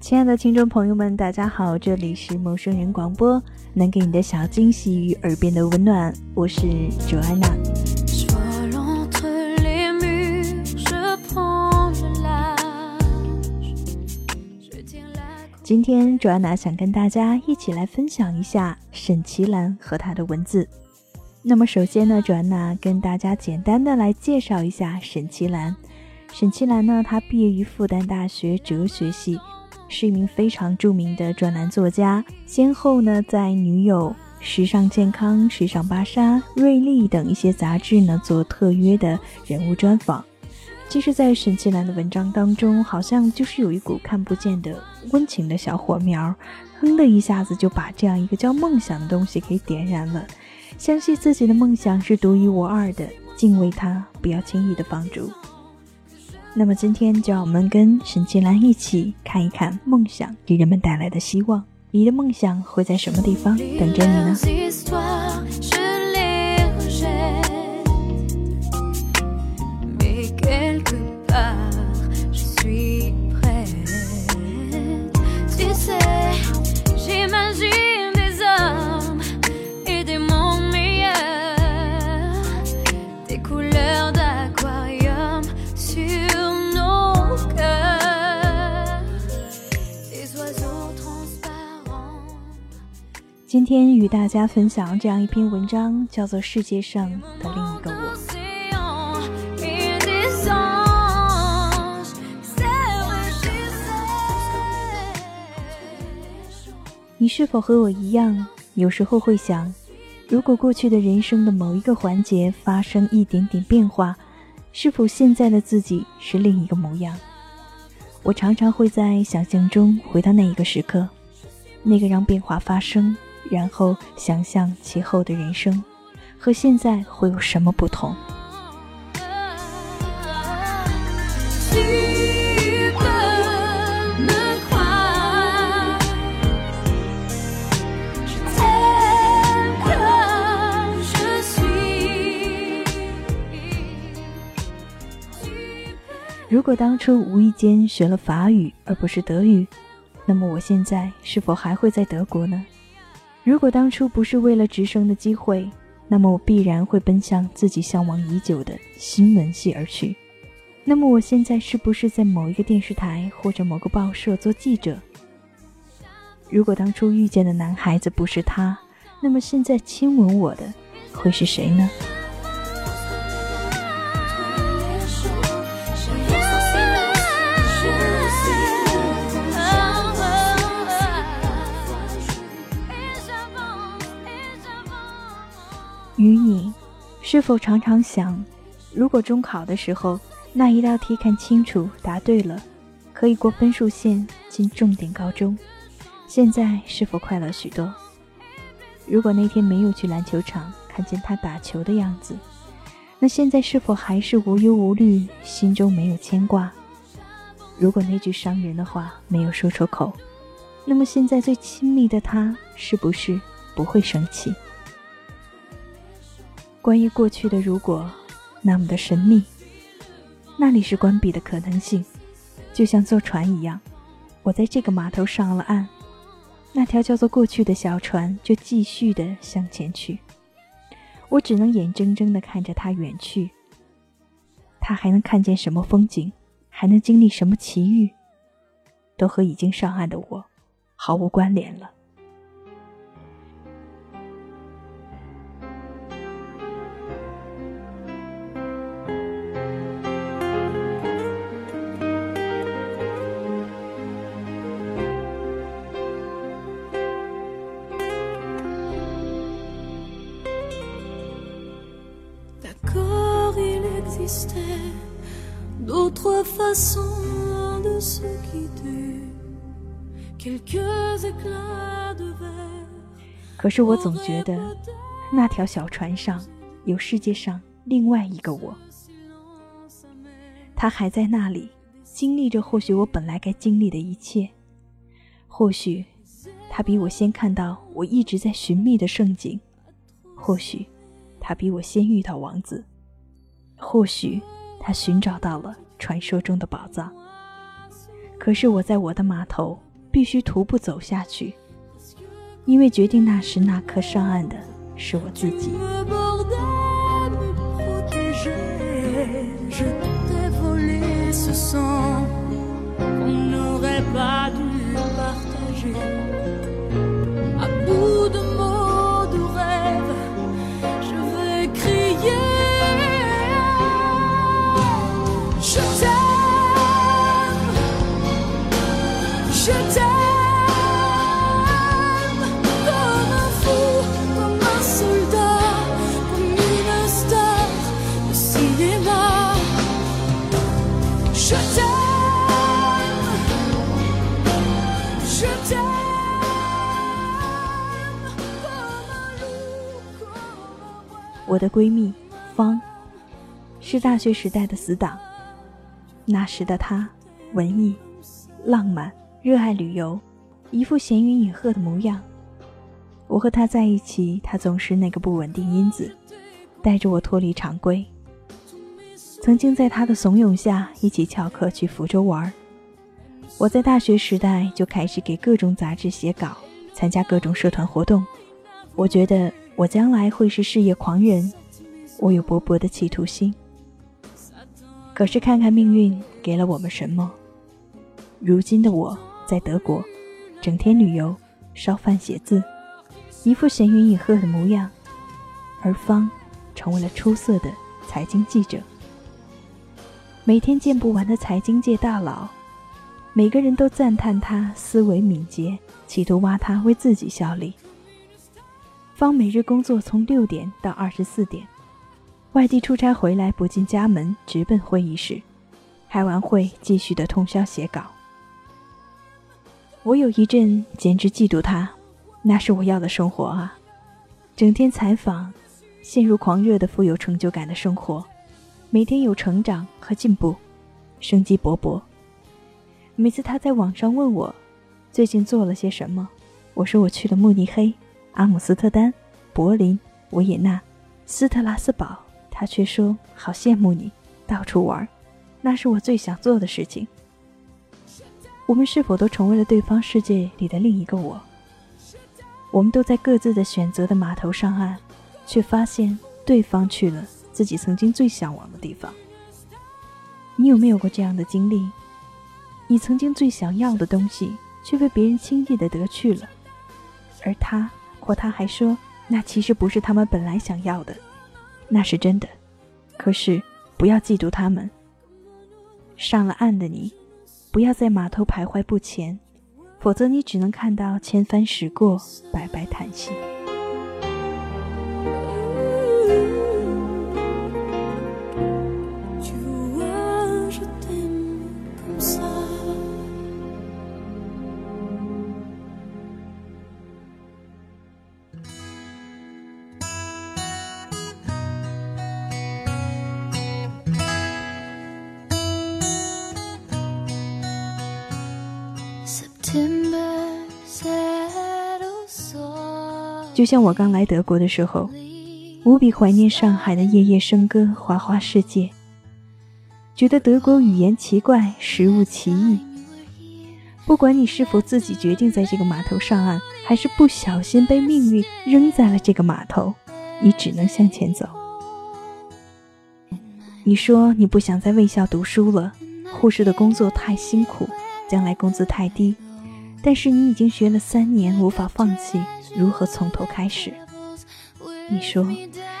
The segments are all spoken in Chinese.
亲爱的听众朋友们，大家好，这里是陌生人广播，能给你的小惊喜与耳边的温暖，我是 Joanna。今天 Joanna 想跟大家一起来分享一下沈其兰和她的文字。那么首先呢，Joanna 跟大家简单的来介绍一下沈其兰。沈其兰呢，她毕业于复旦大学哲学系。是一名非常著名的专栏作家，先后呢在《女友》《时尚健康》《时尚芭莎》《瑞丽》等一些杂志呢做特约的人物专访。其实，在沈其兰的文章当中，好像就是有一股看不见的温情的小火苗，哼的一下子就把这样一个叫梦想的东西给点燃了。相信自己的梦想是独一无二的，敬畏它，不要轻易的放逐。那么今天就让我们跟沈其兰一起看一看梦想给人们带来的希望。你的梦想会在什么地方等着你呢？大家分享这样一篇文章，叫做《世界上的另一个我》。你是否和我一样，有时候会想，如果过去的人生的某一个环节发生一点点变化，是否现在的自己是另一个模样？我常常会在想象中回到那一个时刻，那个让变化发生。然后想象其后的人生，和现在会有什么不同？如果当初无意间学了法语而不是德语，那么我现在是否还会在德国呢？如果当初不是为了直升的机会，那么我必然会奔向自己向往已久的新闻系而去。那么我现在是不是在某一个电视台或者某个报社做记者？如果当初遇见的男孩子不是他，那么现在亲吻我的会是谁呢？与你，是否常常想，如果中考的时候那一道题看清楚，答对了，可以过分数线进重点高中，现在是否快乐许多？如果那天没有去篮球场看见他打球的样子，那现在是否还是无忧无虑，心中没有牵挂？如果那句伤人的话没有说出口，那么现在最亲密的他是不是不会生气？关于过去的如果，那么的神秘。那里是关闭的可能性，就像坐船一样。我在这个码头上了岸，那条叫做过去的小船就继续的向前去。我只能眼睁睁的看着它远去。它还能看见什么风景，还能经历什么奇遇，都和已经上岸的我毫无关联了。可是我总觉得，那条小船上有世界上另外一个我，他还在那里，经历着或许我本来该经历的一切。或许，他比我先看到我一直在寻觅的盛景；或许，他比我先遇到王子；或许，他寻找到了传说中的宝藏。可是我在我的码头必须徒步走下去。因为决定那时那刻上岸的是我自己。我的闺蜜方是大学时代的死党。那时的她，文艺、浪漫、热爱旅游，一副闲云野鹤的模样。我和她在一起，她总是那个不稳定因子，带着我脱离常规。曾经在她的怂恿下，一起翘课去福州玩。我在大学时代就开始给各种杂志写稿，参加各种社团活动。我觉得。我将来会是事业狂人，我有勃勃的企图心。可是看看命运给了我们什么？如今的我在德国，整天旅游、烧饭、写字，一副闲云野鹤的模样。而方成为了出色的财经记者，每天见不完的财经界大佬，每个人都赞叹他思维敏捷，企图挖他为自己效力。方每日工作从六点到二十四点，外地出差回来不进家门，直奔会议室，开完会继续的通宵写稿。我有一阵简直嫉妒他，那是我要的生活啊！整天采访，陷入狂热的富有成就感的生活，每天有成长和进步，生机勃勃。每次他在网上问我最近做了些什么，我说我去了慕尼黑。阿姆斯特丹、柏林、维也纳、斯特拉斯堡，他却说：“好羡慕你，到处玩，那是我最想做的事情。”我们是否都成为了对方世界里的另一个我？我们都在各自的选择的码头上岸，却发现对方去了自己曾经最向往的地方。你有没有过这样的经历？你曾经最想要的东西，却被别人轻易的得去了，而他。或他还说，那其实不是他们本来想要的，那是真的。可是不要嫉妒他们。上了岸的你，不要在码头徘徊不前，否则你只能看到千帆驶过，白白叹息。就像我刚来德国的时候，无比怀念上海的夜夜笙歌、花花世界，觉得德国语言奇怪，食物奇异。不管你是否自己决定在这个码头上岸，还是不小心被命运扔在了这个码头，你只能向前走。你说你不想在卫校读书了，护士的工作太辛苦，将来工资太低，但是你已经学了三年，无法放弃。如何从头开始？你说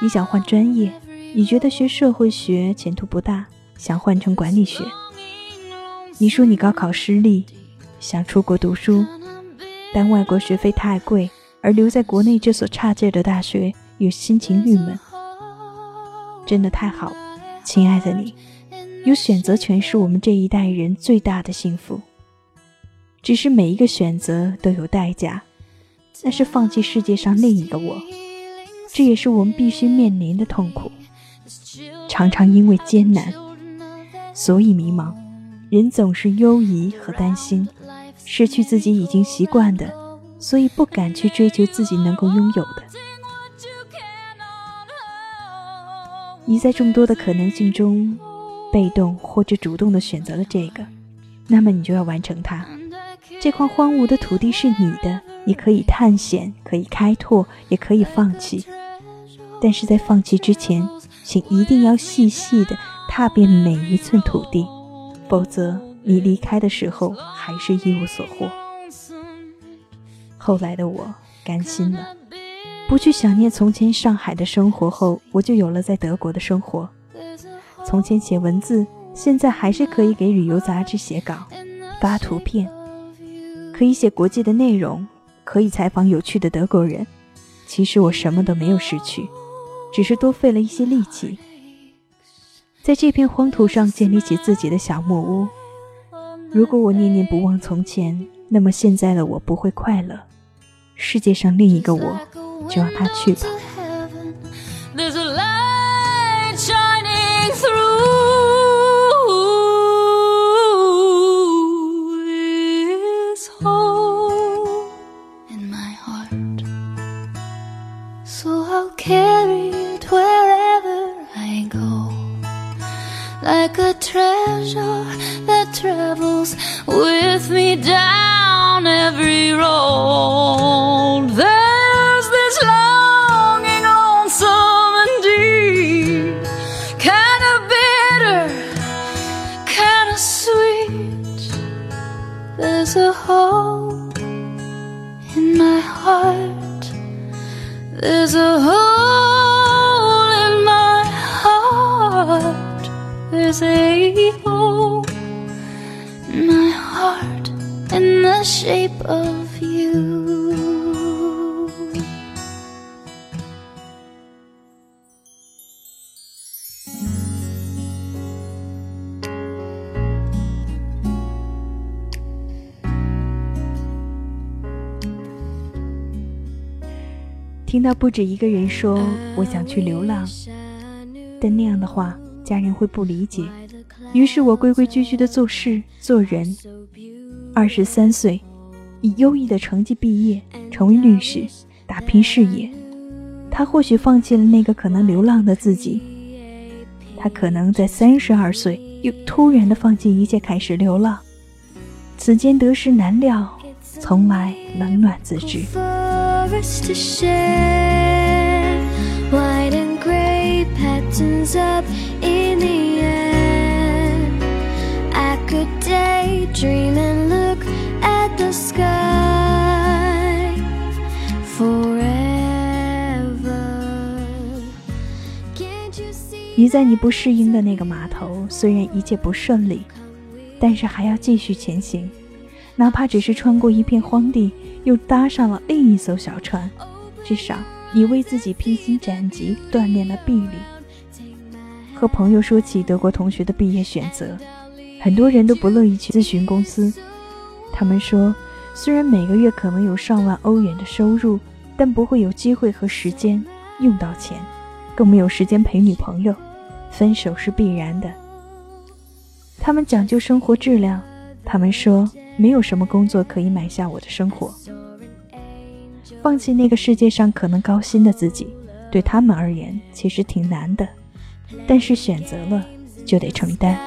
你想换专业，你觉得学社会学前途不大，想换成管理学。你说你高考失利，想出国读书，但外国学费太贵，而留在国内这所差劲的大学又心情郁闷。真的太好，亲爱的你，有选择权是我们这一代人最大的幸福。只是每一个选择都有代价，那是放弃世界上另一个我，这也是我们必须面临的痛苦。常常因为艰难，所以迷茫，人总是忧疑和担心，失去自己已经习惯的，所以不敢去追求自己能够拥有的。你在众多的可能性中，被动或者主动的选择了这个，那么你就要完成它。这块荒芜的土地是你的，你可以探险，可以开拓，也可以放弃。但是在放弃之前，请一定要细细的踏遍每一寸土地，否则你离开的时候还是一无所获。后来的我甘心了，不去想念从前上海的生活后，我就有了在德国的生活。从前写文字，现在还是可以给旅游杂志写稿、发图片。可以写国际的内容，可以采访有趣的德国人。其实我什么都没有失去，只是多费了一些力气，在这片荒土上建立起自己的小木屋。如果我念念不忘从前，那么现在的我不会快乐。世界上另一个我，就让他去吧。Like a treasure that travels with me down every road. There's this longing, lonesome and deep, kind of bitter, kind of sweet. There's a hole in my heart. There's a hole There's a hole in my heart in the shape of you. 听到不止一个人说我想去流浪，但那样的话。家人会不理解，于是我规规矩矩的做事做人。二十三岁，以优异的成绩毕业，成为律师，打拼事业。他或许放弃了那个可能流浪的自己，他可能在三十二岁又突然的放弃一切，开始流浪。此间得失难料，从来冷暖自知。Step in the end i could daydream and look at the sky forever. Can't you see? 你在你不适应的那个码头虽然一切不顺利但是还要继续前行。哪怕只是穿过一片荒地又搭上了另一艘小船至少你为自己披荆斩棘锻炼了臂力。和朋友说起德国同学的毕业选择，很多人都不乐意去咨询公司。他们说，虽然每个月可能有上万欧元的收入，但不会有机会和时间用到钱，更没有时间陪女朋友，分手是必然的。他们讲究生活质量，他们说没有什么工作可以买下我的生活。放弃那个世界上可能高薪的自己，对他们而言其实挺难的。但是选择了，就得承担。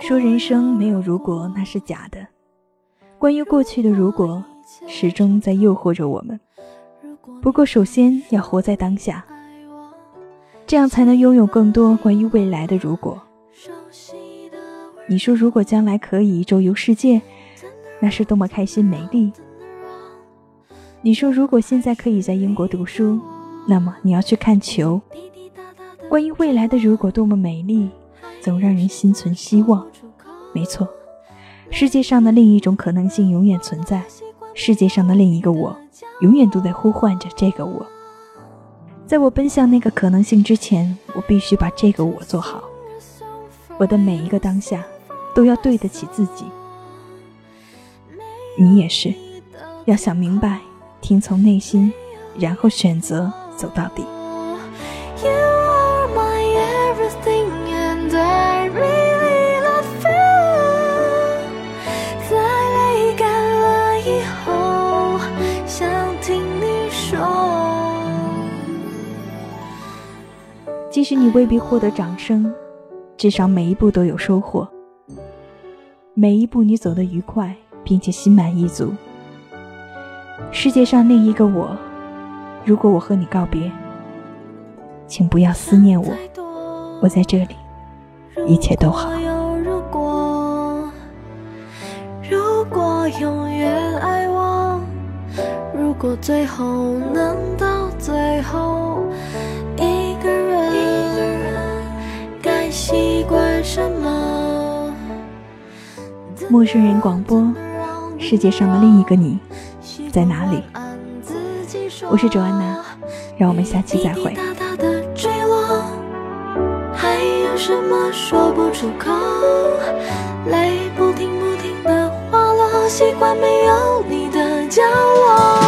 说人生没有如果，那是假的。关于过去的如果，始终在诱惑着我们。不过，首先要活在当下。这样才能拥有更多关于未来的如果。你说，如果将来可以周游世界，那是多么开心美丽。你说，如果现在可以在英国读书，那么你要去看球。关于未来的如果多么美丽，总让人心存希望。没错，世界上的另一种可能性永远存在，世界上的另一个我，永远都在呼唤着这个我。在我奔向那个可能性之前，我必须把这个我做好。我的每一个当下，都要对得起自己。你也是，要想明白。听从内心，然后选择走到底。即使你未必获得掌声，至少每一步都有收获。每一步你走得愉快，并且心满意足。世界上另一个我，如果我和你告别，请不要思念我，我在这里，一切都好。永远爱我，如果最后能到最后，习惯什么？陌生人广播，世界上的另一个你。在哪里？我是周安娜，让我们下期再会。还有什么说不出口？泪不停不停的滑落，习惯没有你的角落。